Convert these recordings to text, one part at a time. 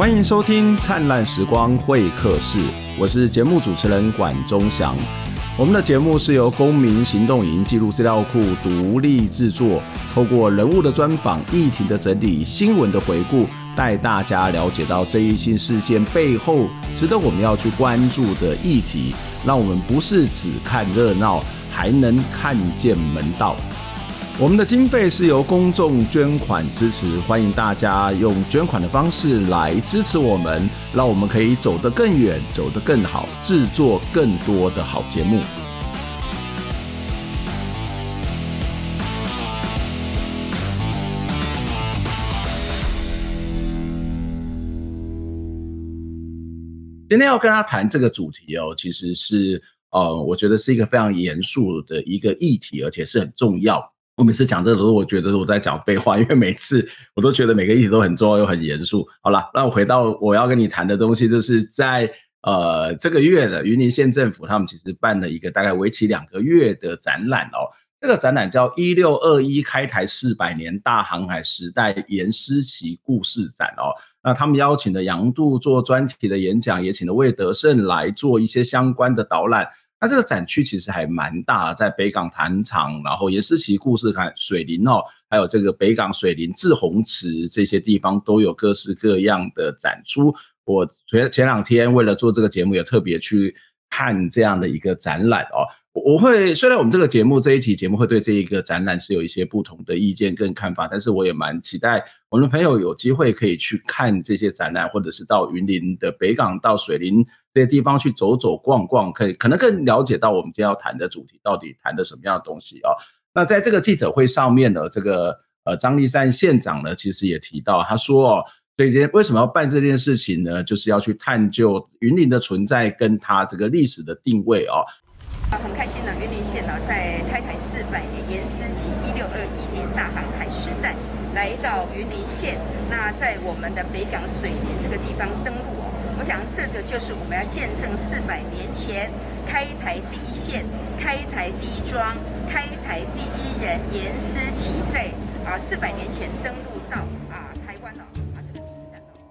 欢迎收听《灿烂时光会客室》，我是节目主持人管中祥。我们的节目是由公民行动营记录资料库独立制作，透过人物的专访、议题的整理、新闻的回顾，带大家了解到这一新事件背后值得我们要去关注的议题，让我们不是只看热闹，还能看见门道。我们的经费是由公众捐款支持，欢迎大家用捐款的方式来支持我们，让我们可以走得更远，走得更好，制作更多的好节目。今天要跟他谈这个主题哦，其实是呃，我觉得是一个非常严肃的一个议题，而且是很重要。我每次讲这个，都我觉得我在讲废话，因为每次我都觉得每个议题都很重要又很严肃。好了，那我回到我要跟你谈的东西，就是在呃这个月的云林县政府，他们其实办了一个大概为期两个月的展览哦。这个展览叫“一六二一开台四百年大航海时代严思齐故事展”哦。那他们邀请了杨度做专题的演讲，也请了魏德胜来做一些相关的导览。那这个展区其实还蛮大，在北港坛场，然后颜思琪故事馆、水林哦，还有这个北港水林滞洪池这些地方都有各式各样的展出。我前前两天为了做这个节目，也特别去看这样的一个展览哦。我会虽然我们这个节目这一期节目会对这一个展览是有一些不同的意见跟看法，但是我也蛮期待我们的朋友有机会可以去看这些展览，或者是到云林的北港、到水林这些地方去走走逛逛，可以可能更了解到我们今天要谈的主题到底谈的什么样的东西啊？那在这个记者会上面呢，这个呃张立山县长呢，其实也提到，他说哦，这件为什么要办这件事情呢？就是要去探究云林的存在跟它这个历史的定位哦。啊很开心呢，云林县呢在开台四百年，颜思齐一六二一年大航海时代来到云林县，那在我们的北港水林这个地方登陆哦，我想这个就是我们要见证四百年前开台第一线、开台第一庄、开台第一人颜思齐在啊四百年前登陆到。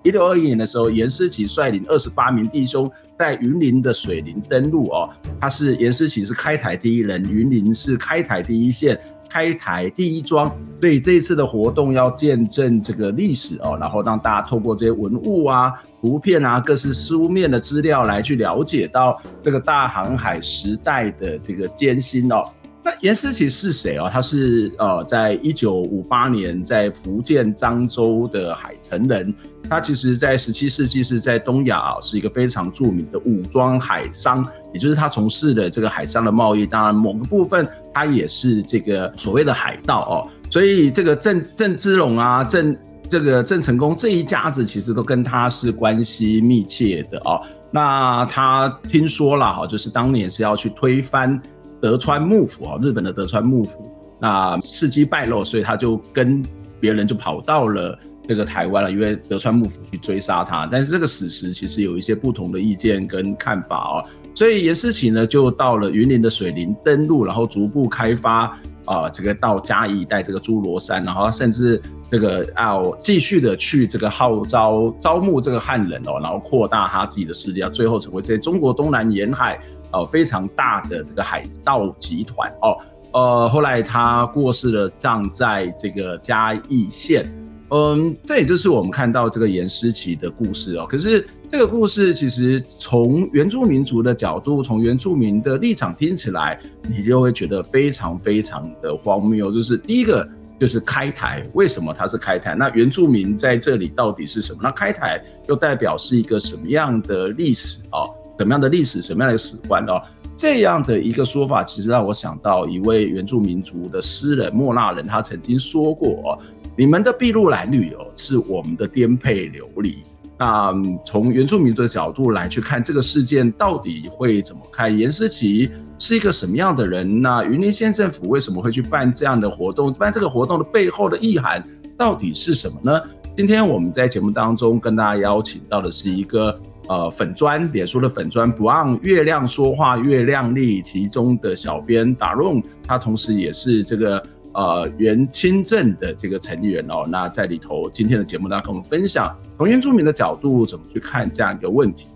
一六二一年的时候，颜思齐率领二十八名弟兄在云林的水林登陆哦。他是颜思齐是开台第一人，云林是开台第一县，开台第一庄。所以这一次的活动要见证这个历史哦，然后让大家透过这些文物啊、图片啊、各式书面的资料来去了解到这个大航海时代的这个艰辛哦。那颜思齐是谁哦？他是呃，在一九五八年在福建漳州的海城人。他其实，在十七世纪是在东亚啊，是一个非常著名的武装海商，也就是他从事的这个海上的贸易。当然，某个部分他也是这个所谓的海盗哦。所以，这个郑郑芝龙啊，郑这个郑成功这一家子，其实都跟他是关系密切的哦。那他听说了哈，就是当年是要去推翻德川幕府啊，日本的德川幕府，那事迹败露，所以他就跟别人就跑到了。这个台湾了，因为德川幕府去追杀他，但是这个史实其实有一些不同的意见跟看法哦，所以严思齐呢就到了云林的水林登陆，然后逐步开发啊、这个到嘉义一带这个诸罗山，然后甚至这个要继续的去这个号召招募这个汉人哦，然后扩大他自己的势力，最后成为这中国东南沿海呃非常大的这个海盗集团哦，呃，后来他过世了，葬在这个嘉义县。嗯，这也就是我们看到这个颜思齐的故事哦。可是这个故事其实从原住民族的角度，从原住民的立场听起来，你就会觉得非常非常的荒谬。就是第一个就是开台，为什么它是开台？那原住民在这里到底是什么？那开台又代表是一个什么样的历史哦？什么样的历史？什么样的史观哦？这样的一个说法，其实让我想到一位原住民族的诗人莫那人，他曾经说过哦。你们的筚路蓝缕哦，是我们的颠沛流离。那从原住民族的角度来去看这个事件，到底会怎么看？颜思齐是一个什么样的人？那云林县政府为什么会去办这样的活动？办这个活动的背后的意涵到底是什么呢？今天我们在节目当中跟大家邀请到的是一个呃粉砖，脸书的粉砖，不让月亮说话月亮丽，其中的小编达润，他同时也是这个。呃原清镇的这个成员哦。那在里头今天的节目呢，跟我们分享从原住民的角度怎么去看这样一个问题。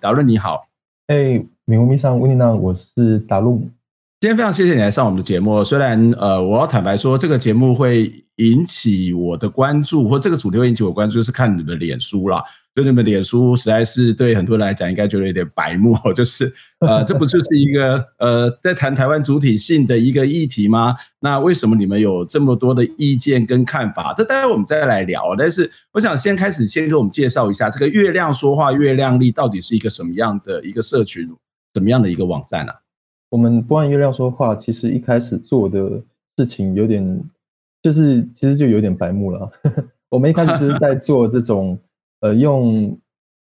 达润你好，哎，米乌米上乌尼娜，我是达润。今天非常谢谢你来上我们的节目。虽然呃，我要坦白说，这个节目会引起我的关注，或这个主题会引起我关注，就是看你们的脸书啦。就你们脸书实在是对很多人来讲，应该觉得有点白目。就是呃，这不就是一个呃，在谈台湾主体性的一个议题吗？那为什么你们有这么多的意见跟看法？这待会我们再来聊。但是我想先开始，先给我们介绍一下这个月亮说话月亮历到底是一个什么样的一个社群，什么样的一个网站啊？我们不按月亮说话，其实一开始做的事情有点，就是其实就有点白目了。我们一开始就是在做这种。呃，用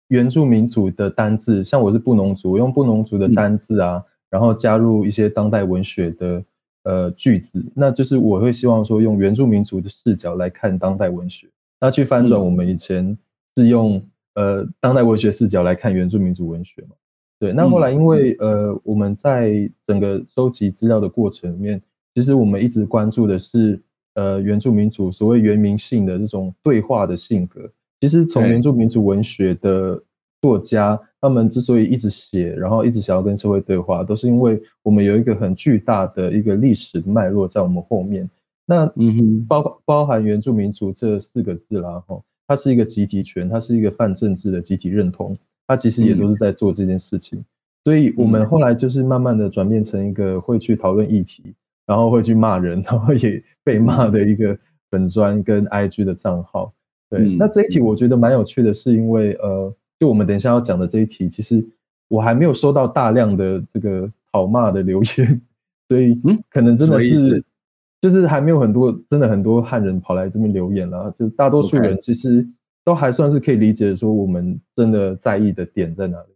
原住民族的单字，像我是布农族，用布农族的单字啊，嗯、然后加入一些当代文学的呃句子，那就是我会希望说用原住民族的视角来看当代文学，那去翻转我们以前是用呃当代文学视角来看原住民族文学嘛。对，那后来因为呃我们在整个收集资料的过程里面，其实我们一直关注的是呃原住民族所谓原民性的这种对话的性格。其实从原住民族文学的作家，他们之所以一直写，然后一直想要跟社会对话，都是因为我们有一个很巨大的一个历史脉络在我们后面。那嗯哼，包包含原住民族这四个字啦，吼，它是一个集体权，它是一个泛政治的集体认同，它其实也都是在做这件事情。所以我们后来就是慢慢的转变成一个会去讨论议题，然后会去骂人，然后也被骂的一个粉砖跟 IG 的账号。对，那这一题我觉得蛮有趣的，是因为呃，就我们等一下要讲的这一题，其实我还没有收到大量的这个讨骂的留言，所以可能真的是，就是还没有很多真的很多汉人跑来这边留言了，就大多数人其实都还算是可以理解说我们真的在意的点在哪里。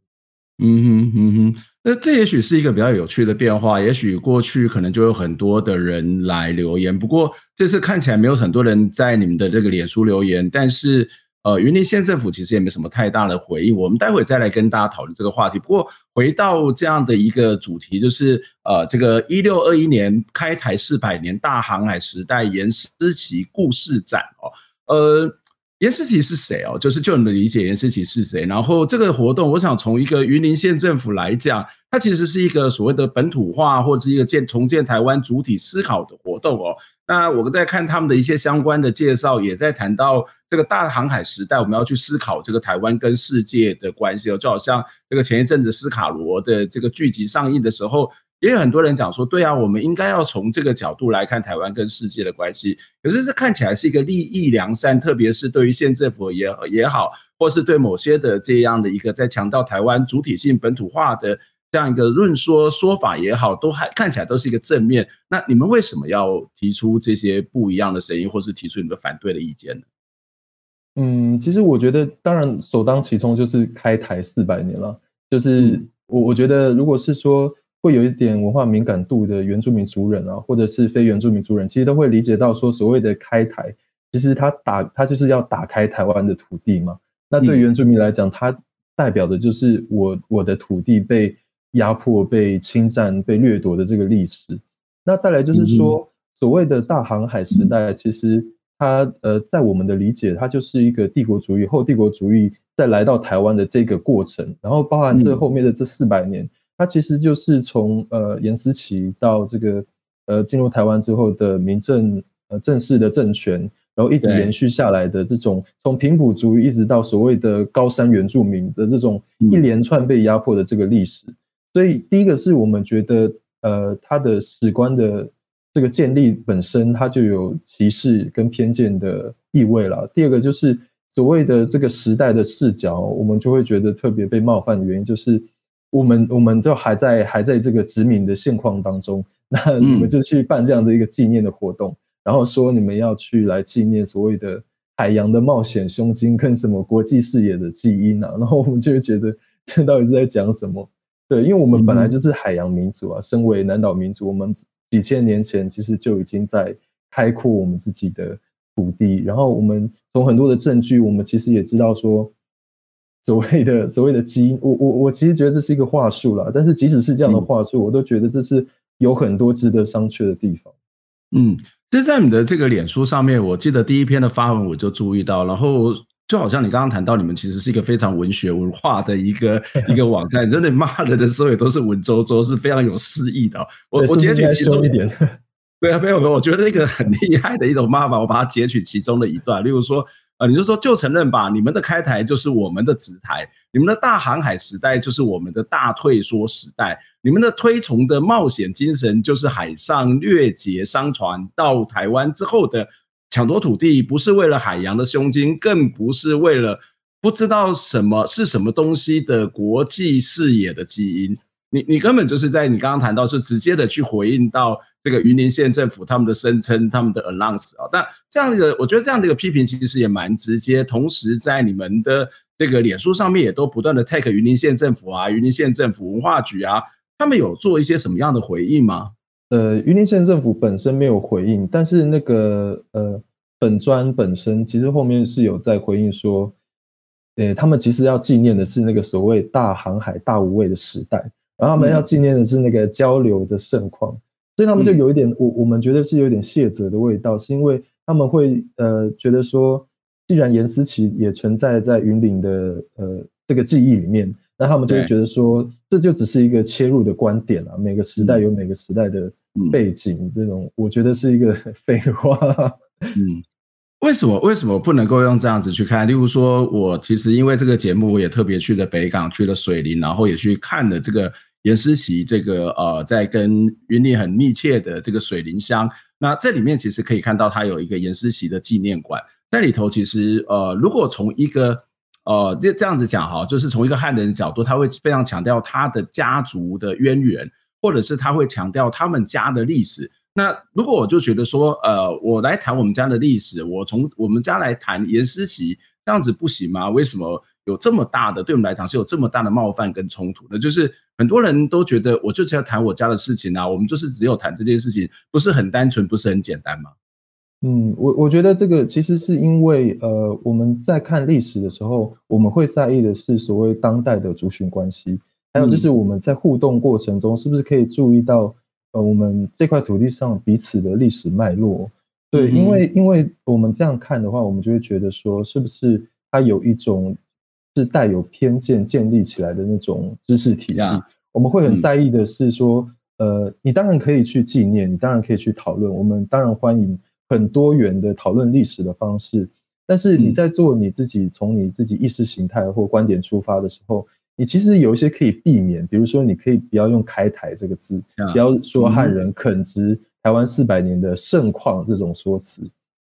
嗯哼嗯哼，那这也许是一个比较有趣的变化。也许过去可能就有很多的人来留言，不过这次看起来没有很多人在你们的这个脸书留言。但是，呃，云林县政府其实也没什么太大的回应。我们待会再来跟大家讨论这个话题。不过，回到这样的一个主题，就是呃，这个一六二一年开台四百年大航海时代颜思齐故事展哦，呃。颜思琪是谁哦？就是就你的理解，颜思琪是谁？然后这个活动，我想从一个云林县政府来讲，它其实是一个所谓的本土化或者是一个建重建台湾主体思考的活动哦。那我在看他们的一些相关的介绍，也在谈到这个大航海时代，我们要去思考这个台湾跟世界的关系哦。就好像这个前一阵子斯卡罗的这个剧集上映的时候。也有很多人讲说，对啊，我们应该要从这个角度来看台湾跟世界的关系。可是这看起来是一个利益良善，特别是对于县政府也也好，或是对某些的这样的一个在强调台湾主体性本土化的这样一个论说说法也好，都还看起来都是一个正面。那你们为什么要提出这些不一样的声音，或是提出你们反对的意见呢？嗯，其实我觉得，当然首当其冲就是开台四百年了。就是我我觉得，如果是说。会有一点文化敏感度的原住民族人啊，或者是非原住民族人，其实都会理解到说，所谓的开台，其实他打他就是要打开台湾的土地嘛。那对原住民来讲，它代表的就是我我的土地被压迫、被侵占、被掠夺的这个历史。那再来就是说，所谓的大航海时代，其实它呃，在我们的理解，它就是一个帝国主义后帝国主义再来到台湾的这个过程，然后包含这后面的这四百年。它其实就是从呃严思齐到这个呃进入台湾之后的民政呃正式的政权，然后一直延续下来的这种从平埔族一直到所谓的高山原住民的这种一连串被压迫的这个历史。所以第一个是我们觉得呃它的史观的这个建立本身它就有歧视跟偏见的意味了。第二个就是所谓的这个时代的视角，我们就会觉得特别被冒犯的原因就是。我们我们都还在还在这个殖民的现况当中，那你们就去办这样的一个纪念的活动，然后说你们要去来纪念所谓的海洋的冒险胸襟跟什么国际视野的基因啊，然后我们就会觉得这到底是在讲什么？对，因为我们本来就是海洋民族啊，身为南岛民族，我们几千年前其实就已经在开阔我们自己的土地，然后我们从很多的证据，我们其实也知道说。所谓的 所谓的基因，我我我其实觉得这是一个话术啦。但是即使是这样的话术，嗯、我都觉得这是有很多值得商榷的地方。嗯，其实，在你的这个脸书上面，我记得第一篇的发文我就注意到，然后就好像你刚刚谈到，你们其实是一个非常文学文化的一个 一个网站，真的骂人的时候也都是文绉绉，是非常有诗意的。我我截取其中一点。对啊，没有没有，我觉得那个很厉害的一种骂法，我把它截取其中的一段，例如说，呃，你就说就承认吧，你们的开台就是我们的直台，你们的大航海时代就是我们的大退缩时代，你们的推崇的冒险精神就是海上掠劫商船到台湾之后的抢夺土地，不是为了海洋的胸襟，更不是为了不知道什么是什么东西的国际视野的基因。你你根本就是在你刚刚谈到是直接的去回应到这个云林县政府他们的声称，他们的 announce 啊，但这样的我觉得这样的一个批评其实也蛮直接，同时在你们的这个脸书上面也都不断的 take 云林县政府啊，云林县政府文化局啊，他们有做一些什么样的回应吗？呃，云林县政府本身没有回应，但是那个呃本专本身其实后面是有在回应说，呃，他们其实要纪念的是那个所谓大航海大无畏的时代。然后他们要纪念的是那个交流的盛况，所以他们就有一点，我我们觉得是有点卸责的味道，是因为他们会呃觉得说，既然严思齐也存在在云岭的呃这个记忆里面，那他们就会觉得说，这就只是一个切入的观点啊，每个时代有每个时代的背景，这种我觉得是一个 废话。嗯。为什么为什么不能够用这样子去看？例如说，我其实因为这个节目，我也特别去了北港，去了水林，然后也去看了这个严思齐这个呃，在跟云林很密切的这个水林乡。那这里面其实可以看到，它有一个严思齐的纪念馆，在里头其实呃，如果从一个呃这这样子讲哈，就是从一个汉人的角度，他会非常强调他的家族的渊源，或者是他会强调他们家的历史。那如果我就觉得说，呃，我来谈我们家的历史，我从我们家来谈严思齐，这样子不行吗？为什么有这么大的对我们来讲是有这么大的冒犯跟冲突呢？就是很多人都觉得，我就是要谈我家的事情啊，我们就是只有谈这件事情，不是很单纯，不是很简单吗？嗯，我我觉得这个其实是因为，呃，我们在看历史的时候，我们会在意的是所谓当代的族群关系，还有就是我们在互动过程中是不是可以注意到。呃，我们这块土地上彼此的历史脉络，对，因为因为我们这样看的话，我们就会觉得说，是不是它有一种是带有偏见建立起来的那种知识体系？我们会很在意的是说，呃，你当然可以去纪念，你当然可以去讨论，我们当然欢迎很多元的讨论历史的方式，但是你在做你自己从你自己意识形态或观点出发的时候。你其实有一些可以避免，比如说你可以不要用“开台”这个字，只要说汉人垦殖台湾四百年的盛况这种说辞。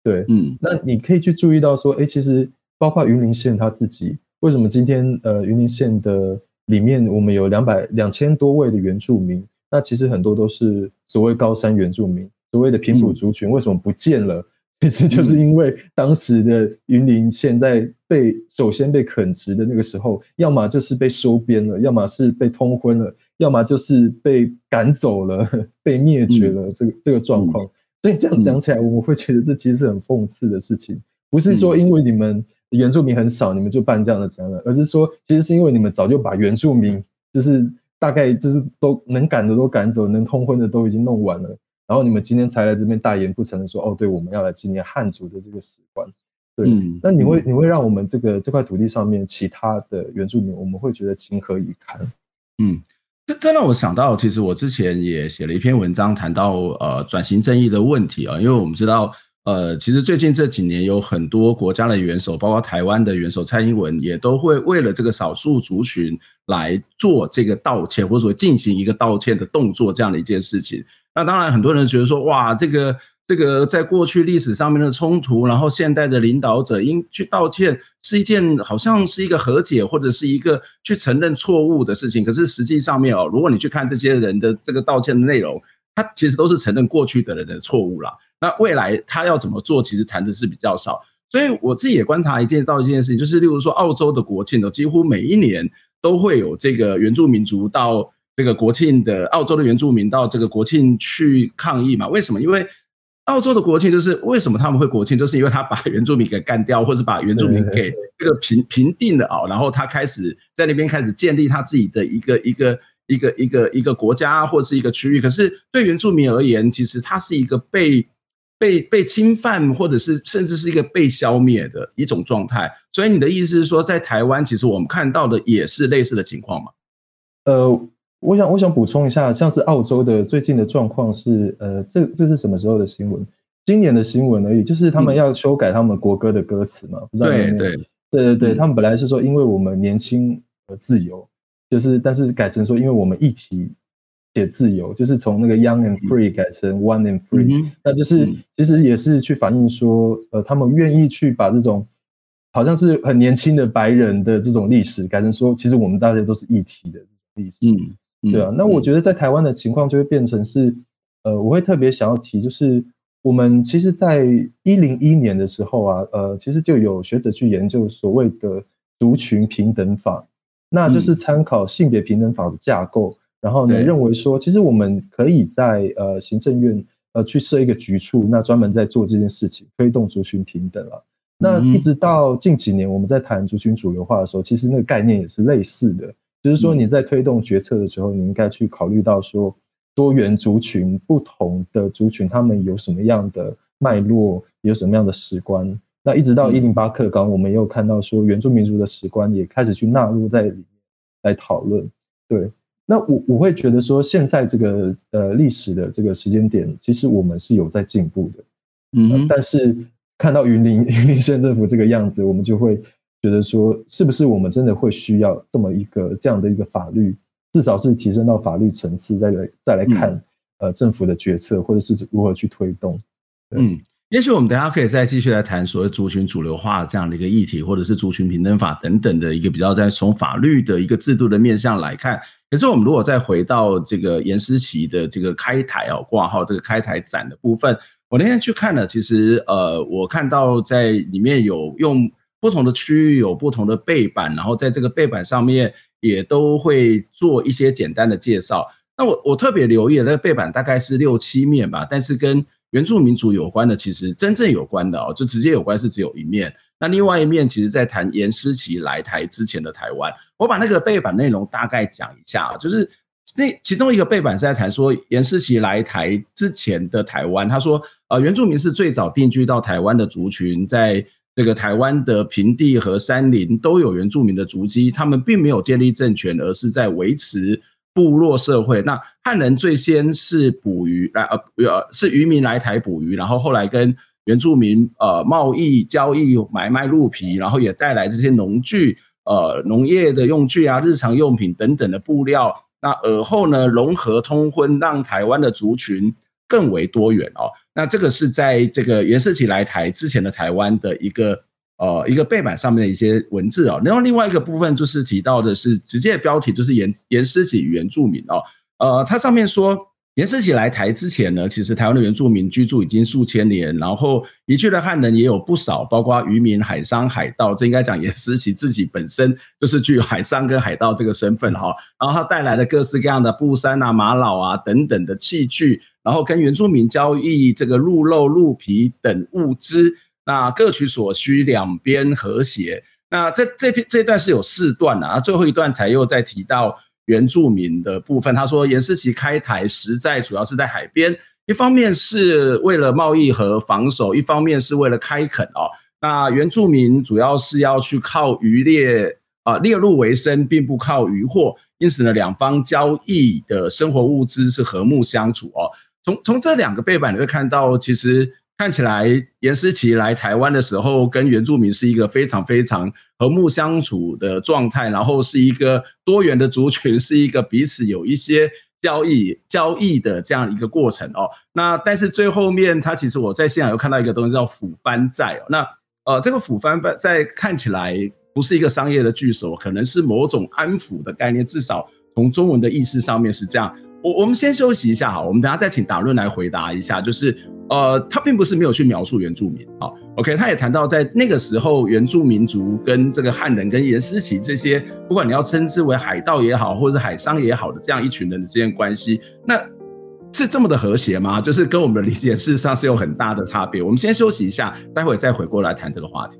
对，嗯，那你可以去注意到说，哎，其实包括云林县他自己，为什么今天呃云林县的里面我们有两百两千多位的原住民，那其实很多都是所谓高山原住民，所谓的平埔族群，为什么不见了？其实就是因为当时的云林县在被首先被垦殖的那个时候，要么就是被收编了，要么是被通婚了，要么就是被赶走了、被灭绝了。这个这个状况，所以这样讲起来，我们会觉得这其实是很讽刺的事情。不是说因为你们原住民很少，你们就办这样的展览，而是说其实是因为你们早就把原住民就是大概就是都能赶的都赶走，能通婚的都已经弄完了。然后你们今天才来这边大言不惭的说，哦，对，我们要来纪念汉族的这个史观，对，嗯、那你会你会让我们这个这块土地上面其他的原住民，我们会觉得情何以堪？嗯，这这让我想到，其实我之前也写了一篇文章，谈到呃转型正义的问题啊，因为我们知道，呃，其实最近这几年有很多国家的元首，包括台湾的元首蔡英文，也都会为了这个少数族群来做这个道歉，或者说进行一个道歉的动作，这样的一件事情。那当然，很多人觉得说，哇，这个这个在过去历史上面的冲突，然后现代的领导者应去道歉，是一件好像是一个和解或者是一个去承认错误的事情。可是实际上面哦，如果你去看这些人的这个道歉的内容，他其实都是承认过去的人的错误啦。那未来他要怎么做，其实谈的是比较少。所以我自己也观察一件到一件事情，就是例如说澳洲的国庆呢，几乎每一年都会有这个原住民族到。这个国庆的澳洲的原住民到这个国庆去抗议嘛？为什么？因为澳洲的国庆就是为什么他们会国庆，就是因为他把原住民给干掉，或是把原住民给这个平平定了啊，然后他开始在那边开始建立他自己的一个一个一个一个一个国家或者是一个区域。可是对原住民而言，其实他是一个被被被侵犯，或者是甚至是一个被消灭的一种状态。所以你的意思是说，在台湾其实我们看到的也是类似的情况吗？呃。我想，我想补充一下，像是澳洲的最近的状况是，呃，这这是什么时候的新闻？今年的新闻而已，就是他们要修改他们国歌的歌词嘛？不知道有没有？对对对对对，他们本来是说，因为我们年轻而自由，就是，但是改成说，因为我们一起且自由，就是从那个 young and free 改成 one and free，嗯，那就是其实也是去反映说，呃，他们愿意去把这种好像是很年轻的白人的这种历史改成说，其实我们大家都是一体的历史。嗯对啊，那我觉得在台湾的情况就会变成是，呃，我会特别想要提，就是我们其实，在一零一年的时候啊，呃，其实就有学者去研究所谓的族群平等法，那就是参考性别平等法的架构，然后呢，认为说，其实我们可以在呃行政院呃去设一个局处，那专门在做这件事情，推动族群平等啊。那一直到近几年，我们在谈族群主流化的时候，其实那个概念也是类似的。就是说，你在推动决策的时候，你应该去考虑到说，多元族群、不同的族群，他们有什么样的脉络，有什么样的史观。那一直到一零八课纲，我们也有看到说，原住民族的史观也开始去纳入在里面来讨论。对，那我我会觉得说，现在这个呃历史的这个时间点，其实我们是有在进步的。嗯，但是看到云林 云林县政府这个样子，我们就会。觉得说，是不是我们真的会需要这么一个这样的一个法律，至少是提升到法律层次，再来再来看，呃，政府的决策或者是如何去推动。嗯，也许我们等下可以再继续来谈所谓族群主流化这样的一个议题，或者是族群平等法等等的一个比较在从法律的一个制度的面向来看。可是我们如果再回到这个严思琪的这个开台哦挂号这个开台展的部分，我那天去看了，其实呃，我看到在里面有用。不同的区域有不同的背板，然后在这个背板上面也都会做一些简单的介绍。那我我特别留意那个背板大概是六七面吧，但是跟原住民族有关的，其实真正有关的哦，就直接有关是只有一面。那另外一面其实在谈严思齐来台之前的台湾。我把那个背板内容大概讲一下啊，就是那其中一个背板是在谈说严思齐来台之前的台湾。他说，呃，原住民是最早定居到台湾的族群，在。这个台湾的平地和山林都有原住民的足迹，他们并没有建立政权，而是在维持部落社会。那汉人最先是捕鱼来呃是渔民来台捕鱼，然后后来跟原住民呃贸易交易买卖鹿皮，然后也带来这些农具呃农业的用具啊日常用品等等的布料。那而后呢融合通婚，让台湾的族群更为多元哦。那这个是在这个袁世奇来台之前的台湾的一个呃一个背板上面的一些文字哦，然后另外一个部分就是提到的是直接的标题就是颜颜诗琪与原住民哦，呃，它上面说。严思齐来台之前呢，其实台湾的原住民居住已经数千年，然后移居的汉人也有不少，包括渔民、海商、海盗。这应该讲严思齐自己本身就是具有海商跟海盗这个身份哈。然后他带来的各式各样的布衫啊、玛瑙啊等等的器具，然后跟原住民交易这个鹿肉、鹿皮等物资，那各取所需，两边和谐。那这这篇这段是有四段啊，最后一段才又再提到。原住民的部分，他说颜思齐开台实在主要是在海边，一方面是为了贸易和防守，一方面是为了开垦哦。那原住民主要是要去靠渔猎啊猎鹿为生，并不靠渔获，因此呢，两方交易的生活物资是和睦相处哦。从从这两个背板你会看到，其实。看起来严思齐来台湾的时候，跟原住民是一个非常非常和睦相处的状态，然后是一个多元的族群，是一个彼此有一些交易交易的这样一个过程哦。那但是最后面，他其实我在现场又看到一个东西叫抚番在哦。那呃，这个抚番在看起来不是一个商业的句首，可能是某种安抚的概念，至少从中文的意思上面是这样。我我们先休息一下哈，我们等下再请达论来回答一下。就是呃，他并不是没有去描述原住民，好，OK，他也谈到在那个时候原住民族跟这个汉人跟严思齐这些，不管你要称之为海盗也好，或者海商也好的这样一群人的之间关系。那是这么的和谐吗？就是跟我们的理解事实上是有很大的差别。我们先休息一下，待会再回过来谈这个话题。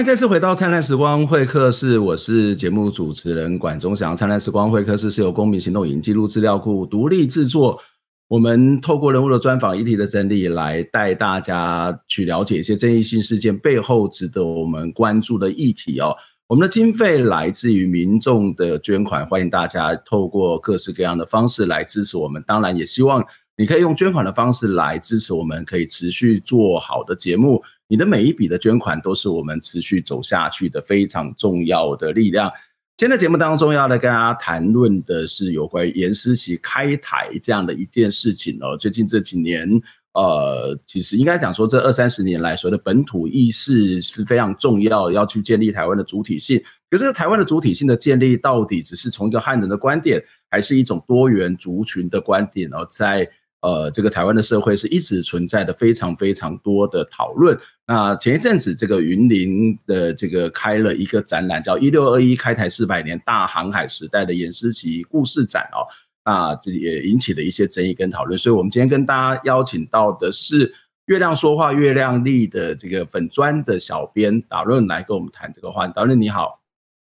迎再次回到灿烂时光会客室，我是节目主持人管中祥。灿烂时光会客室是由公民行动影音记录资料库独立制作，我们透过人物的专访、议题的整理，来带大家去了解一些争议性事件背后值得我们关注的议题哦。我们的经费来自于民众的捐款，欢迎大家透过各式各样的方式来支持我们。当然，也希望你可以用捐款的方式来支持我们，可以持续做好的节目。你的每一笔的捐款都是我们持续走下去的非常重要的力量。今天的节目当中要来跟大家谈论的是有关于颜思齐开台这样的一件事情哦。最近这几年，呃，其实应该讲说这二三十年来，所谓的本土意识是非常重要，要去建立台湾的主体性。可是台湾的主体性的建立，到底只是从一个汉人的观点，还是一种多元族群的观点？而在呃，这个台湾的社会是一直存在的非常非常多的讨论。那前一阵子，这个云林的这个开了一个展览，叫“一六二一开台四百年大航海时代的颜思齐故事展”哦，那这也引起了一些争议跟讨论。所以，我们今天跟大家邀请到的是“月亮说话月亮丽”的这个粉砖的小编导论来跟我们谈这个话题。导论你好，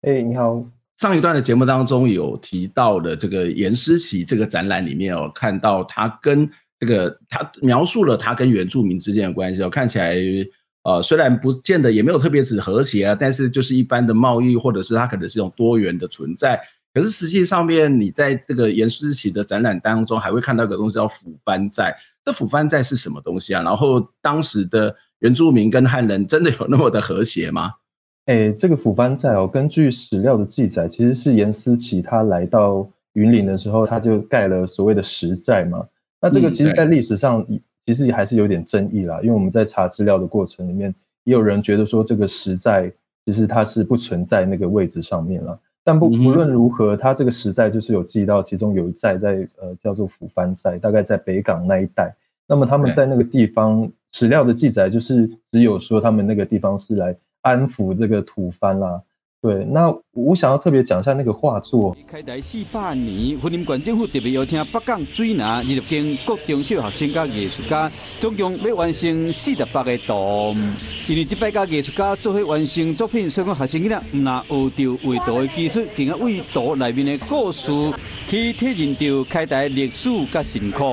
哎，你好。上一段的节目当中有提到的这个严思齐这个展览里面哦，看到他跟这个他描述了他跟原住民之间的关系哦，看起来呃虽然不见得也没有特别指和谐啊，但是就是一般的贸易或者是它可能是一种多元的存在。可是实际上面你在这个严思齐的展览当中还会看到一个东西叫腐番债，这腐番债是什么东西啊？然后当时的原住民跟汉人真的有那么的和谐吗？哎，这个府藩寨哦，根据史料的记载，其实是严思齐他来到云林的时候，他就盖了所谓的石寨嘛。那这个其实，在历史上其实还是有点争议啦，因为我们在查资料的过程里面，也有人觉得说这个石寨其实它是不存在那个位置上面了。但不不论如何，它这个石寨就是有记到，其中有一寨在呃叫做釜藩寨，大概在北港那一带。那么他们在那个地方史料的记载，就是只有说他们那个地方是来。安抚这个土蕃啦，对，那我想要特别讲一下那个画作。开台四百年，云林县政府特别邀请北港水南二十间各中小学生甲艺术家，总共要完成四十八个图。因为这摆甲艺术家做伙完成作品，所以讲学生囡仔唔那学到画图的技术，更加为图里面的故事去体验到开台历史甲辛苦。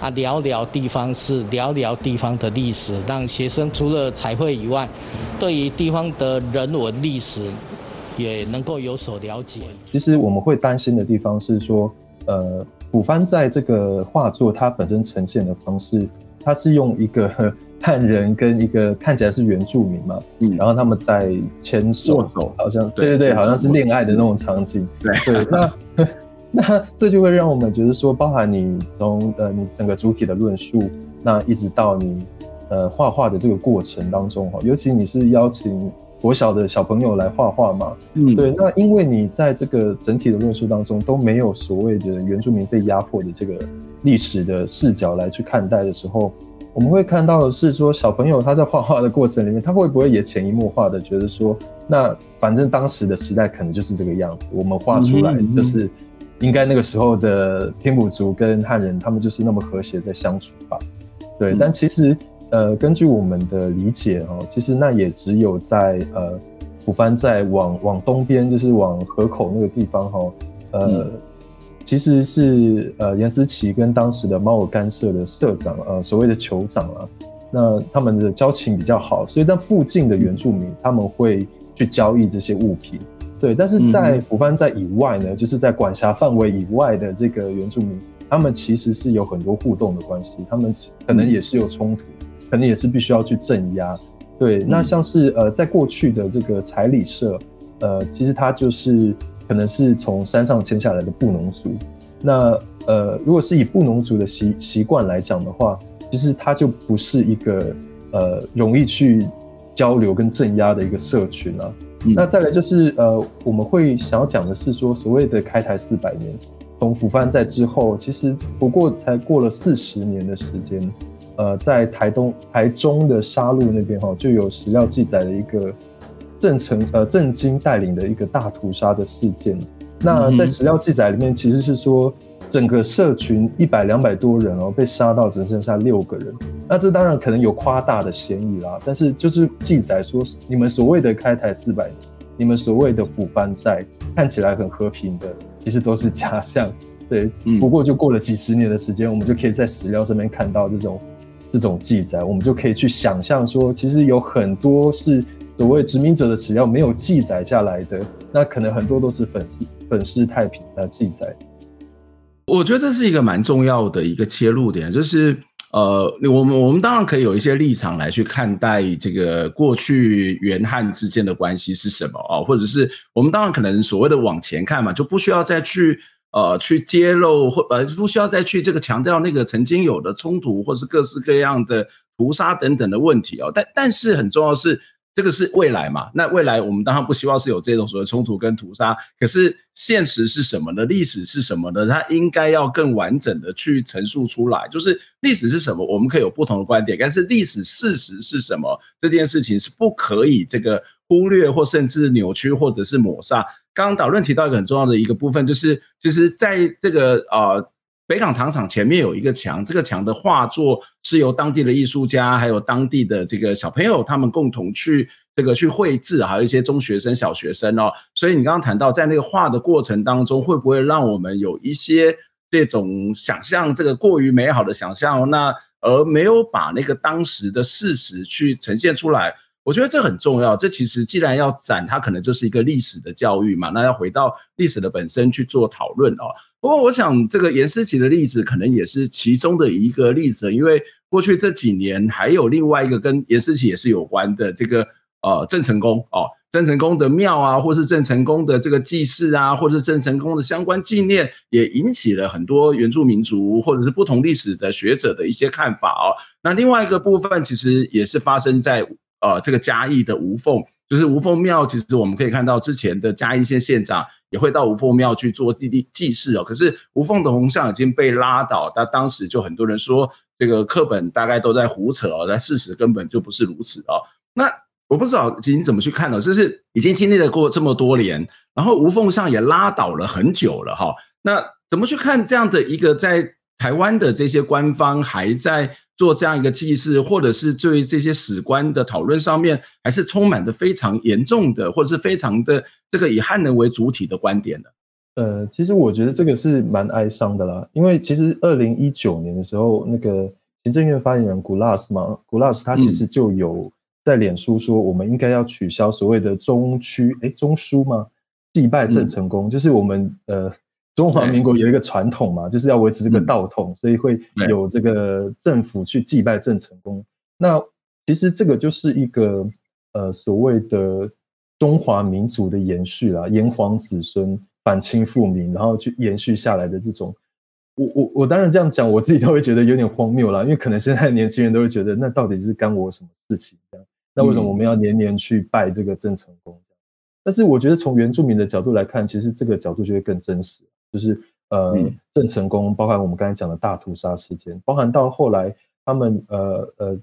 啊，聊聊地方事，聊聊地方的历史，让学生除了彩绘以外，对于地方的人文历史也能够有所了解。其实我们会担心的地方是说，呃，古帆在这个画作它本身呈现的方式，它是用一个 汉人跟一个看起来是原住民嘛，嗯，然后他们在牵手，好像对对对，好像是恋爱的那种场景。对对，那 那这就会让我们觉得说，包含你从呃你整个主体的论述，那一直到你。呃，画画的这个过程当中哈，尤其你是邀请国小的小朋友来画画嘛，嗯，对，那因为你在这个整体的论述当中都没有所谓的原住民被压迫的这个历史的视角来去看待的时候，我们会看到的是说，小朋友他在画画的过程里面，他会不会也潜移默化的觉得说，那反正当时的时代可能就是这个样子，我们画出来就是应该那个时候的平埔族跟汉人他们就是那么和谐在相处吧，对，但其实。呃，根据我们的理解哦，其实那也只有在呃，普番在往往东边，就是往河口那个地方哈，呃，嗯、其实是呃严思琪跟当时的猫耳干社的社长呃所谓的酋长啊，那他们的交情比较好，所以那附近的原住民他们会去交易这些物品，对，但是在府藩在以外呢，就是在管辖范围以外的这个原住民，他们其实是有很多互动的关系，他们可能也是有冲突。可能也是必须要去镇压，对。那像是呃，在过去的这个彩礼社，呃，其实它就是可能是从山上迁下来的布农族。那呃，如果是以布农族的习习惯来讲的话，其实它就不是一个呃容易去交流跟镇压的一个社群啊。嗯、那再来就是呃，我们会想要讲的是说，所谓的开台四百年，从抚番在之后，其实不过才过了四十年的时间。呃，在台东、台中的沙鹿那边哈，就有史料记载了一个郑成呃郑经带领的一个大屠杀的事件。那在史料记载里面，其实是说整个社群一百两百多人哦，被杀到只剩下六个人。那这当然可能有夸大的嫌疑啦，但是就是记载说，你们所谓的开台四百年，你们所谓的腐番在看起来很和平的，其实都是假象。对，不过就过了几十年的时间，我们就可以在史料上面看到这种。这种记载，我们就可以去想象说，其实有很多是所谓殖民者的史料没有记载下来的，那可能很多都是粉丝粉饰太平的记载。我觉得这是一个蛮重要的一个切入点，就是呃，我们我们当然可以有一些立场来去看待这个过去原汉之间的关系是什么啊，或者是我们当然可能所谓的往前看嘛，就不需要再去。呃，去揭露或呃，不需要再去这个强调那个曾经有的冲突，或是各式各样的屠杀等等的问题哦。但但是很重要的是。这个是未来嘛？那未来我们当然不希望是有这种所谓冲突跟屠杀。可是现实是什么呢？历史是什么呢？它应该要更完整的去陈述出来。就是历史是什么？我们可以有不同的观点，但是历史事实是什么？这件事情是不可以这个忽略或甚至扭曲或者是抹杀。刚刚导论提到一个很重要的一个部分，就是其实在这个呃。北港糖厂前面有一个墙，这个墙的画作是由当地的艺术家，还有当地的这个小朋友，他们共同去这个去绘制，还有一些中学生、小学生哦。所以你刚刚谈到，在那个画的过程当中，会不会让我们有一些这种想象，这个过于美好的想象，那而没有把那个当时的事实去呈现出来？我觉得这很重要。这其实既然要展，它可能就是一个历史的教育嘛，那要回到历史的本身去做讨论哦。不过，我想这个颜思琪的例子可能也是其中的一个例子，因为过去这几年还有另外一个跟颜思琪也是有关的这个呃郑成功哦，郑成功的庙啊，或是郑成功的这个祭祀啊，或是郑成功的相关纪念，也引起了很多原住民族或者是不同历史的学者的一些看法哦。那另外一个部分其实也是发生在呃这个嘉义的吴凤。就是吴凤庙，其实我们可以看到之前的嘉义县县长也会到吴凤庙去做祭祭祭祀哦。可是吴凤的铜像已经被拉倒，那当时就很多人说这个课本大概都在胡扯哦，但事实根本就不是如此哦。那我不知道你怎么去看呢？就是已经经历了过这么多年，然后吴凤像也拉倒了很久了哈。那怎么去看这样的一个在台湾的这些官方还在做这样一个祭祀，或者是对这些史官的讨论上面，还是充满着非常严重的，或者是非常的这个以汉人为主体的观点呢？呃，其实我觉得这个是蛮哀伤的啦，因为其实二零一九年的时候，那个行政院发言人古拉斯嘛，古拉斯他其实就有在脸书说，我们应该要取消所谓的中区，哎，中枢吗？祭拜郑成功，嗯、就是我们呃。中华民国有一个传统嘛，就是要维持这个道统，所以会有这个政府去祭拜郑成功。那其实这个就是一个呃所谓的中华民族的延续啦，炎黄子孙反清复明，然后去延续下来的这种。我我我当然这样讲，我自己都会觉得有点荒谬啦，因为可能现在年轻人都会觉得，那到底是干我什么事情？这样，那为什么我们要年年去拜这个郑成功？但是我觉得从原住民的角度来看，其实这个角度就会更真实。就是呃，郑成功，包含我们刚才讲的大屠杀事件，包含到后来他们呃呃，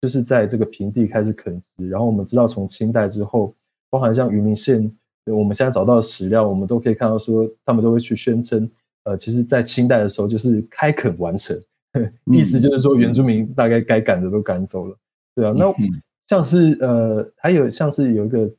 就是在这个平地开始垦殖，然后我们知道从清代之后，包含像云林县，我们现在找到的史料，我们都可以看到说，他们都会去宣称，呃，其实在清代的时候就是开垦完成，意思就是说原住民大概该赶的都赶走了，对啊，那像是呃，还有像是有一个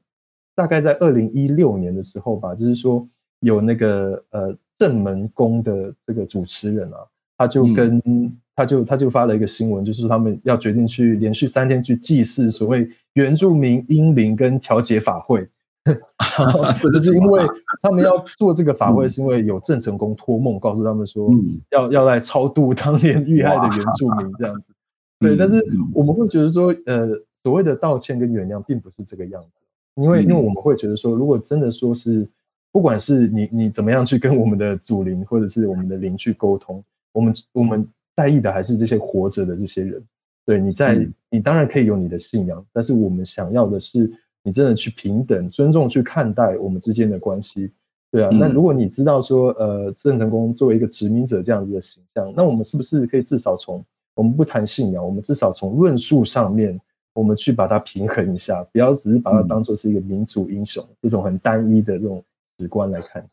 大概在二零一六年的时候吧，就是说有那个呃。正门宫的这个主持人啊，他就跟、嗯、他就他就发了一个新闻，就是说他们要决定去连续三天去祭祀所谓原住民英灵跟调解法会，就是因为他们要做这个法会，是因为有郑成功托梦告诉他们说要、嗯、要来超度当年遇害的原住民这样子。对，但是我们会觉得说，呃，所谓的道歉跟原谅并不是这个样子，因为因为我们会觉得说，如果真的说是。不管是你你怎么样去跟我们的祖灵或者是我们的灵去沟通，我们我们在意的还是这些活着的这些人。对，你在，嗯、你当然可以有你的信仰，但是我们想要的是你真的去平等、尊重去看待我们之间的关系。对啊，嗯、那如果你知道说，呃，郑成功作为一个殖民者这样子的形象，那我们是不是可以至少从我们不谈信仰，我们至少从论述上面，我们去把它平衡一下，不要只是把它当做是一个民族英雄、嗯、这种很单一的这种史观来看待。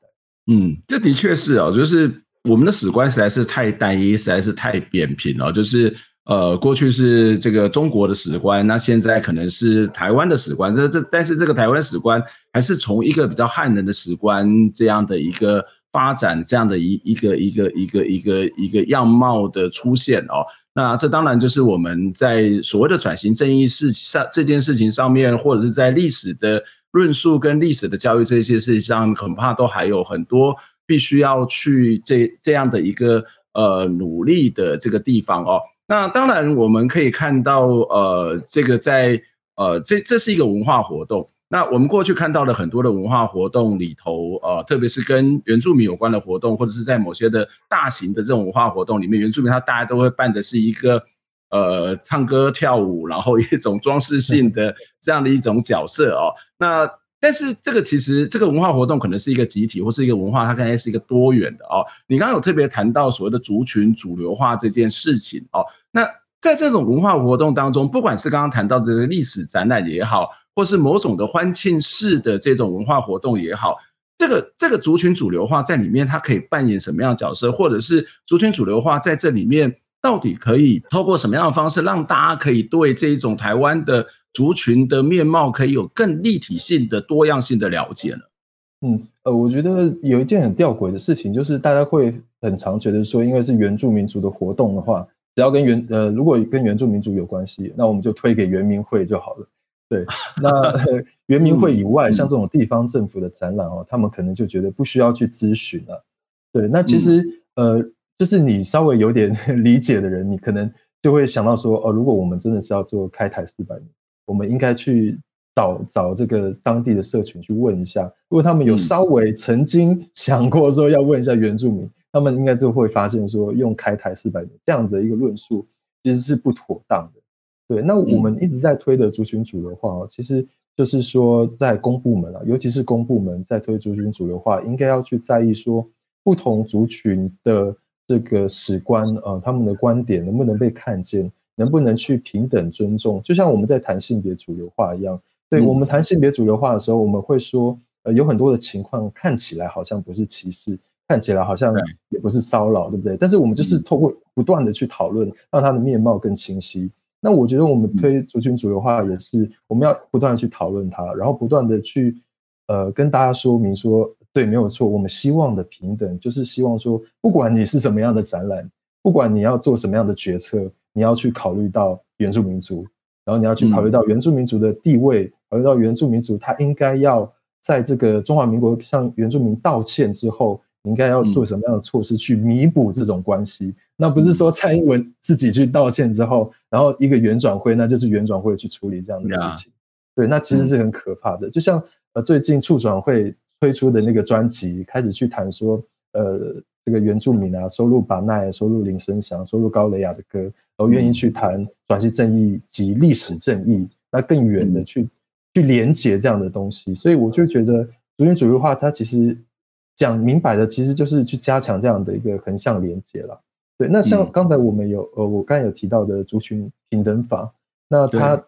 嗯，这的确是哦，就是我们的史观实在是太单一，实在是太扁平了，就是。呃，过去是这个中国的史观，那现在可能是台湾的史观。这这，但是这个台湾史观还是从一个比较汉人的史观这样的一个发展，这样的一一个一个一个一个一个样貌的出现哦。那这当然就是我们在所谓的转型正义事上这件事情上面，或者是在历史的论述跟历史的教育这些事情上，恐怕都还有很多必须要去这这样的一个呃努力的这个地方哦。那当然，我们可以看到，呃，这个在呃，这这是一个文化活动。那我们过去看到了很多的文化活动里头，呃，特别是跟原住民有关的活动，或者是在某些的大型的这种文化活动里面，原住民他大家都会办的是一个呃唱歌跳舞，然后一种装饰性的 这样的一种角色哦。那但是这个其实这个文化活动可能是一个集体或是一个文化，它可能是一个多元的哦。你刚刚有特别谈到所谓的族群主流化这件事情哦。那在这种文化活动当中，不管是刚刚谈到的历史展览也好，或是某种的欢庆式的这种文化活动也好，这个这个族群主流化在里面它可以扮演什么样的角色，或者是族群主流化在这里面到底可以透过什么样的方式让大家可以对这一种台湾的族群的面貌可以有更立体性的多样性的了解呢？嗯，呃，我觉得有一件很吊诡的事情，就是大家会很常觉得说，因为是原住民族的活动的话，只要跟原呃，如果跟原住民族有关系，那我们就推给原民会就好了。对，那、呃、原民会以外，像这种地方政府的展览哦，他们可能就觉得不需要去咨询了。对，那其实呃，就是你稍微有点 理解的人，你可能就会想到说，哦，如果我们真的是要做开台四百年。我们应该去找找这个当地的社群去问一下，如果他们有稍微曾经 想过说要问一下原住民，他们应该就会发现说用开台四百年这样的一个论述其实是不妥当的。对，那我们一直在推的族群主流化，其实就是说在公部门啊，尤其是公部门在推族群主流化，应该要去在意说不同族群的这个史观啊，他们的观点能不能被看见。能不能去平等尊重？就像我们在谈性别主流化一样，对，我们谈性别主流化的时候，我们会说，呃，有很多的情况看起来好像不是歧视，看起来好像也不是骚扰，对不对？但是我们就是透过不断的去讨论，让它的面貌更清晰。那我觉得我们推族群主流化也是，我们要不断的去讨论它，然后不断的去呃跟大家说明说，对，没有错，我们希望的平等就是希望说，不管你是什么样的展览，不管你要做什么样的决策。你要去考虑到原住民族，然后你要去考虑到原住民族的地位，嗯、考虑到原住民族他应该要在这个中华民国向原住民道歉之后，你应该要做什么样的措施去弥补这种关系？嗯、那不是说蔡英文自己去道歉之后，然后一个原转会，那就是原转会去处理这样的事情。嗯、对，那其实是很可怕的。就像呃最近促转会推出的那个专辑，开始去谈说，呃这个原住民啊，收录把奈，收录林生祥，收录高雷雅的歌。都愿意去谈转型正义及历史正义，那更远的去去连接这样的东西，所以我就觉得族群主流化它其实讲明白的，其实就是去加强这样的一个横向连接了。对，那像刚才我们有呃，我刚才有提到的族群平等法，那它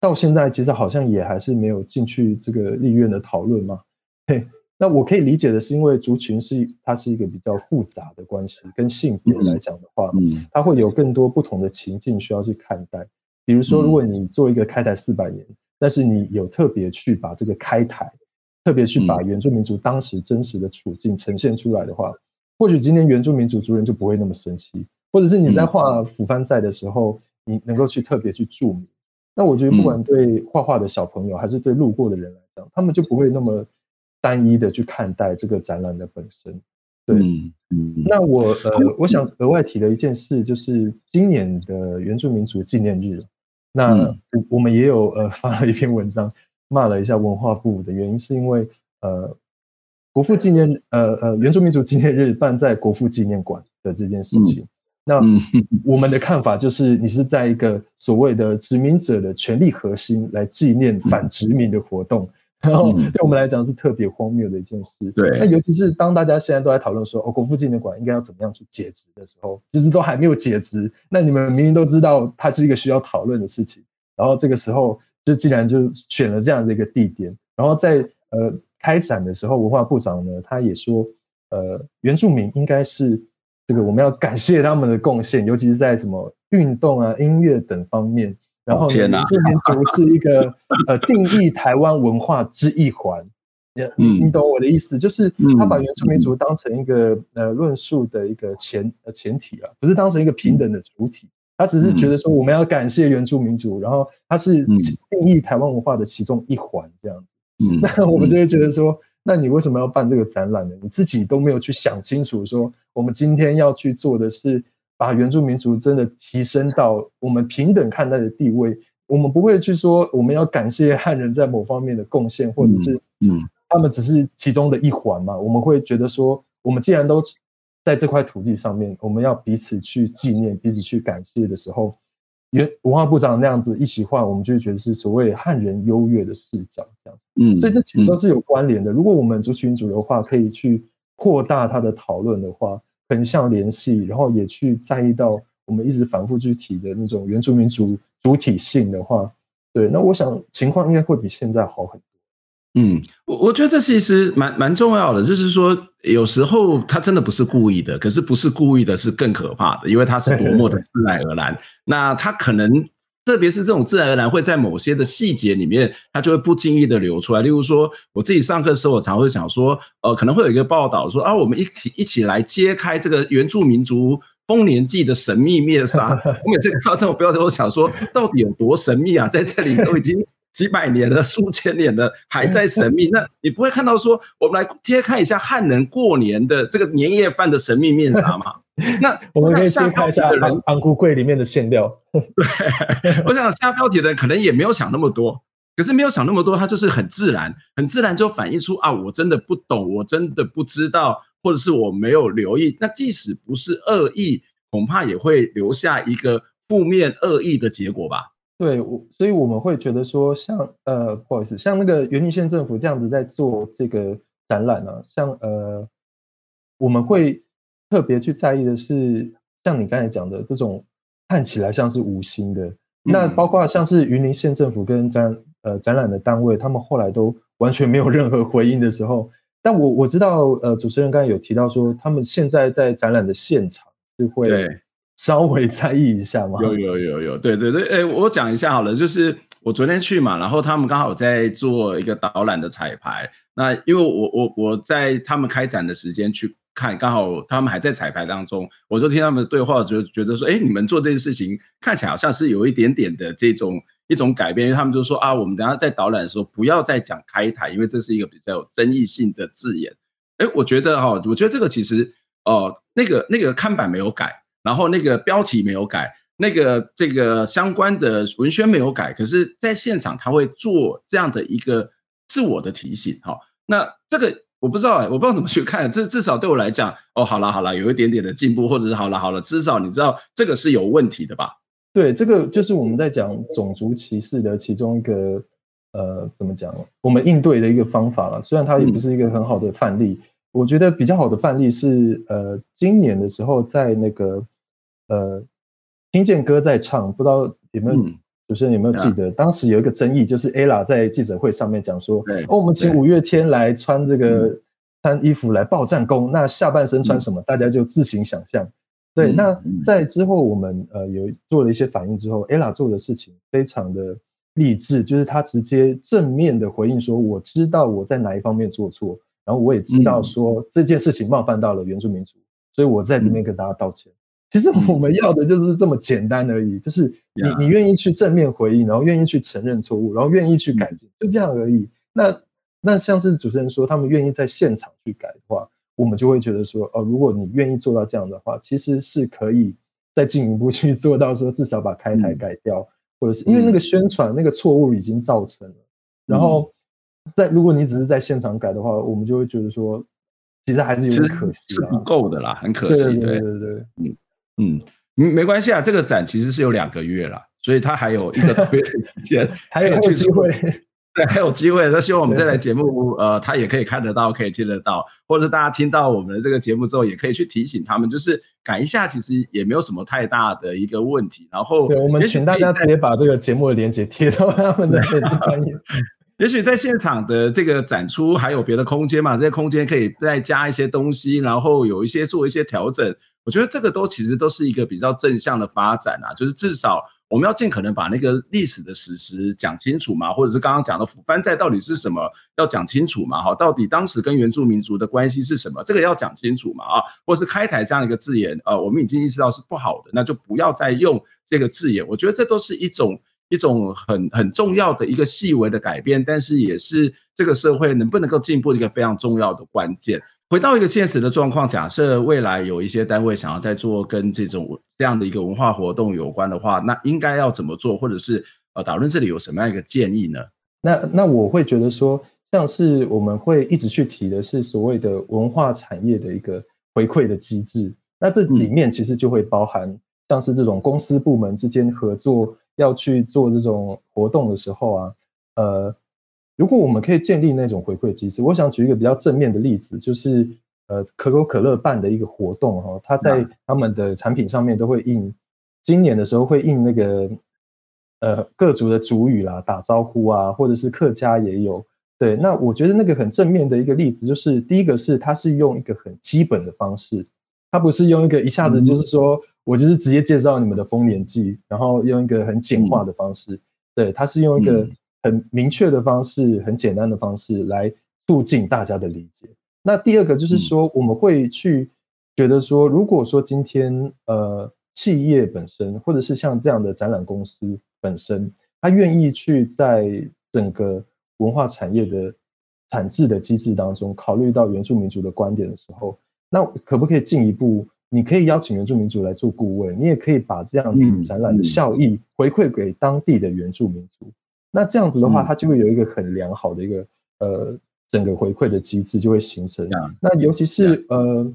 到现在其实好像也还是没有进去这个立院的讨论嘛。嘿。那我可以理解的是，因为族群是它是一个比较复杂的关系，跟性别来讲的话，嗯，它会有更多不同的情境需要去看待。比如说，如果你做一个开台四百年，但是你有特别去把这个开台，特别去把原住民族当时真实的处境呈现出来的话，或许今天原住民族族人就不会那么生气，或者是你在画俯瞰在的时候，你能够去特别去注明。那我觉得，不管对画画的小朋友，还是对路过的人来讲，他们就不会那么。单一的去看待这个展览的本身，对，嗯嗯、那我呃，我想额外提的一件事就是今年的原住民族纪念日，那我我们也有呃发了一篇文章骂了一下文化部的原因，是因为呃国父纪念呃呃原住民族纪念日办在国父纪念馆的这件事情。嗯那我们的看法就是，你是在一个所谓的殖民者的权力核心来纪念反殖民的活动，然后对我们来讲是特别荒谬的一件事。对，那尤其是当大家现在都在讨论说，哦，国父纪念馆应该要怎么样去解职的时候，其实都还没有解职。那你们明明都知道它是一个需要讨论的事情，然后这个时候就既然就选了这样的一个地点，然后在呃开展的时候，文化部长呢他也说，呃，原住民应该是。这个我们要感谢他们的贡献，尤其是在什么运动啊、音乐等方面。然后，原住民族是一个呃定义台湾文化之一环。你你懂我的意思，就是他把原住民族当成一个呃论述的一个前呃前提啊，不是当成一个平等的主体。他只是觉得说我们要感谢原住民族，然后他是定义台湾文化的其中一环这样子。嗯，那我们就会觉得说。那你为什么要办这个展览呢？你自己都没有去想清楚，说我们今天要去做的是把原住民族真的提升到我们平等看待的地位。我们不会去说我们要感谢汉人在某方面的贡献，或者是嗯，他们只是其中的一环嘛。我们会觉得说，我们既然都在这块土地上面，我们要彼此去纪念、彼此去感谢的时候。原文化部长那样子一席话，我们就觉得是所谓汉人优越的视角这样，嗯，所以这其实都是有关联的。如果我们族群主流化可以去扩大它的讨论的话，横向联系，然后也去在意到我们一直反复去提的那种原住民族主体性的话，对，那我想情况应该会比现在好很多。嗯，我我觉得这其实蛮蛮重要的，就是说有时候他真的不是故意的，可是不是故意的是更可怕的，因为他是多么的自然而然。那他可能特别是这种自然而然会在某些的细节里面，它就会不经意的流出来。例如说，我自己上课的时候，我常会想说，呃，可能会有一个报道说啊，我们一起一起来揭开这个原住民族丰年祭的神秘面纱。我每次看到这种标题，我想说，到底有多神秘啊？在这里都已经。几百年了，数千年了，还在神秘。那你不会看到说，我们来揭开一下汉人过年的这个年夜饭的神秘面纱吗？那我们可以先看一下安安菇柜里面的馅料。对，我想下标题的人可能也没有想那么多，可是没有想那么多，他就是很自然，很自然就反映出啊，我真的不懂，我真的不知道，或者是我没有留意。那即使不是恶意，恐怕也会留下一个负面恶意的结果吧。对，我所以我们会觉得说像，像呃，不好意思，像那个云林县政府这样子在做这个展览啊，像呃，我们会特别去在意的是，像你刚才讲的这种看起来像是无心的，嗯、那包括像是云林县政府跟展呃展览的单位，他们后来都完全没有任何回应的时候，但我我知道呃，主持人刚才有提到说，他们现在在展览的现场是会。稍微在意一下吗？有有有有，对对对，哎，我讲一下好了，就是我昨天去嘛，然后他们刚好在做一个导览的彩排，那因为我我我在他们开展的时间去看，刚好他们还在彩排当中，我就听他们的对话，就觉得说，哎，你们做这件事情看起来好像是有一点点的这种一种改变，因为他们就说啊，我们等下在导览的时候不要再讲开台，因为这是一个比较有争议性的字眼。哎，我觉得哈，我觉得这个其实哦，那个那个看板没有改。然后那个标题没有改，那个这个相关的文宣没有改，可是在现场他会做这样的一个自我的提醒，哈。那这个我不知道哎，我不知道怎么去看，这至少对我来讲，哦，好了好了，有一点点的进步，或者是好了好了，至少你知道这个是有问题的吧？对，这个就是我们在讲种族歧视的其中一个，呃，怎么讲？我们应对的一个方法了。虽然它也不是一个很好的范例，嗯、我觉得比较好的范例是，呃，今年的时候在那个。呃，听见歌在唱，不知道有没有主持人有没有记得，当时有一个争议，就是 Ella 在记者会上面讲说，哦，我们请五月天来穿这个穿衣服来报战功，那下半身穿什么，大家就自行想象。对，那在之后我们呃有做了一些反应之后，Ella 做的事情非常的励志，就是他直接正面的回应说，我知道我在哪一方面做错，然后我也知道说这件事情冒犯到了原住民族，所以我在这边跟大家道歉。其实我们要的就是这么简单而已，就是你你愿意去正面回应，然后愿意去承认错误，然后愿意去改进，就这样而已。那那像是主持人说，他们愿意在现场去改的话，我们就会觉得说，哦，如果你愿意做到这样的话，其实是可以再进一步去做到说，至少把开台改掉，或者是因为那个宣传那个错误已经造成了，然后在如果你只是在现场改的话，我们就会觉得说，其实还是有点可惜，是不够的啦，很可惜。对。对对对，嗯嗯，没没关系啊，这个展其实是有两个月了，所以它还有一个推的时间，还有机会。对，还有机会。那希望我们这台节目，呃，他也可以看得到，可以听得到，或者是大家听到我们的这个节目之后，也可以去提醒他们，就是改一下，其实也没有什么太大的一个问题。然后，对，我们请大家直接把这个节目的链接贴到他们的粉丝 专业。也许在现场的这个展出还有别的空间嘛，这些空间可以再加一些东西，然后有一些做一些调整。我觉得这个都其实都是一个比较正向的发展啊，就是至少。我们要尽可能把那个历史的史实讲清楚嘛，或者是刚刚讲的“府番寨”到底是什么，要讲清楚嘛，哈，到底当时跟原住民族的关系是什么，这个要讲清楚嘛，啊，或是开台这样一个字眼，呃，我们已经意识到是不好的，那就不要再用这个字眼。我觉得这都是一种一种很很重要的一个细微的改变，但是也是这个社会能不能够进步的一个非常重要的关键。回到一个现实的状况，假设未来有一些单位想要在做跟这种这样的一个文化活动有关的话，那应该要怎么做，或者是呃，导论这里有什么样一个建议呢？那那我会觉得说，像是我们会一直去提的是所谓的文化产业的一个回馈的机制，那这里面其实就会包含像是这种公司部门之间合作要去做这种活动的时候啊，呃。如果我们可以建立那种回馈机制，我想举一个比较正面的例子，就是呃可口可乐办的一个活动哈，它在他们的产品上面都会印，今年的时候会印那个呃各族的族语啦，打招呼啊，或者是客家也有。对，那我觉得那个很正面的一个例子，就是第一个是它是用一个很基本的方式，它不是用一个一下子就是说我就是直接介绍你们的丰年祭，然后用一个很简化的方式，对，它是用一个。很明确的方式，很简单的方式来促进大家的理解。那第二个就是说，我们会去觉得说，如果说今天呃企业本身，或者是像这样的展览公司本身，他愿意去在整个文化产业的产制的机制当中，考虑到原住民族的观点的时候，那可不可以进一步？你可以邀请原住民族来做顾问，你也可以把这样子展览的效益回馈给当地的原住民族。那这样子的话，它就会有一个很良好的一个呃整个回馈的机制就会形成。那尤其是呃，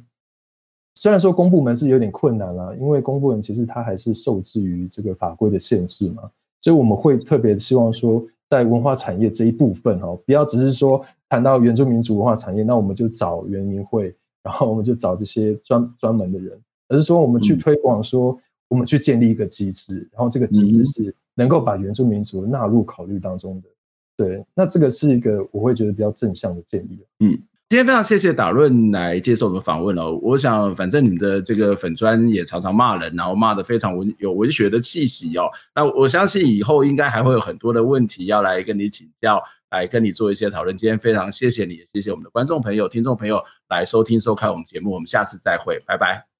虽然说公部门是有点困难啦，因为公部门其实它还是受制于这个法规的限制嘛，所以我们会特别希望说，在文化产业这一部分哈，不要只是说谈到原住民族文化产业，那我们就找原民会，然后我们就找这些专专门的人，而是说我们去推广说，我们去建立一个机制，然后这个机制是。能够把原住民族纳入考虑当中的，对，那这个是一个我会觉得比较正向的建议。嗯，今天非常谢谢打论来接受我们访问哦。我想，反正你们的这个粉砖也常常骂人，然后骂得非常文有文学的气息哦。那我相信以后应该还会有很多的问题要来跟你请教，来跟你做一些讨论。今天非常谢谢你，谢谢我们的观众朋友、听众朋友来收听收看我们节目。我们下次再会，拜拜。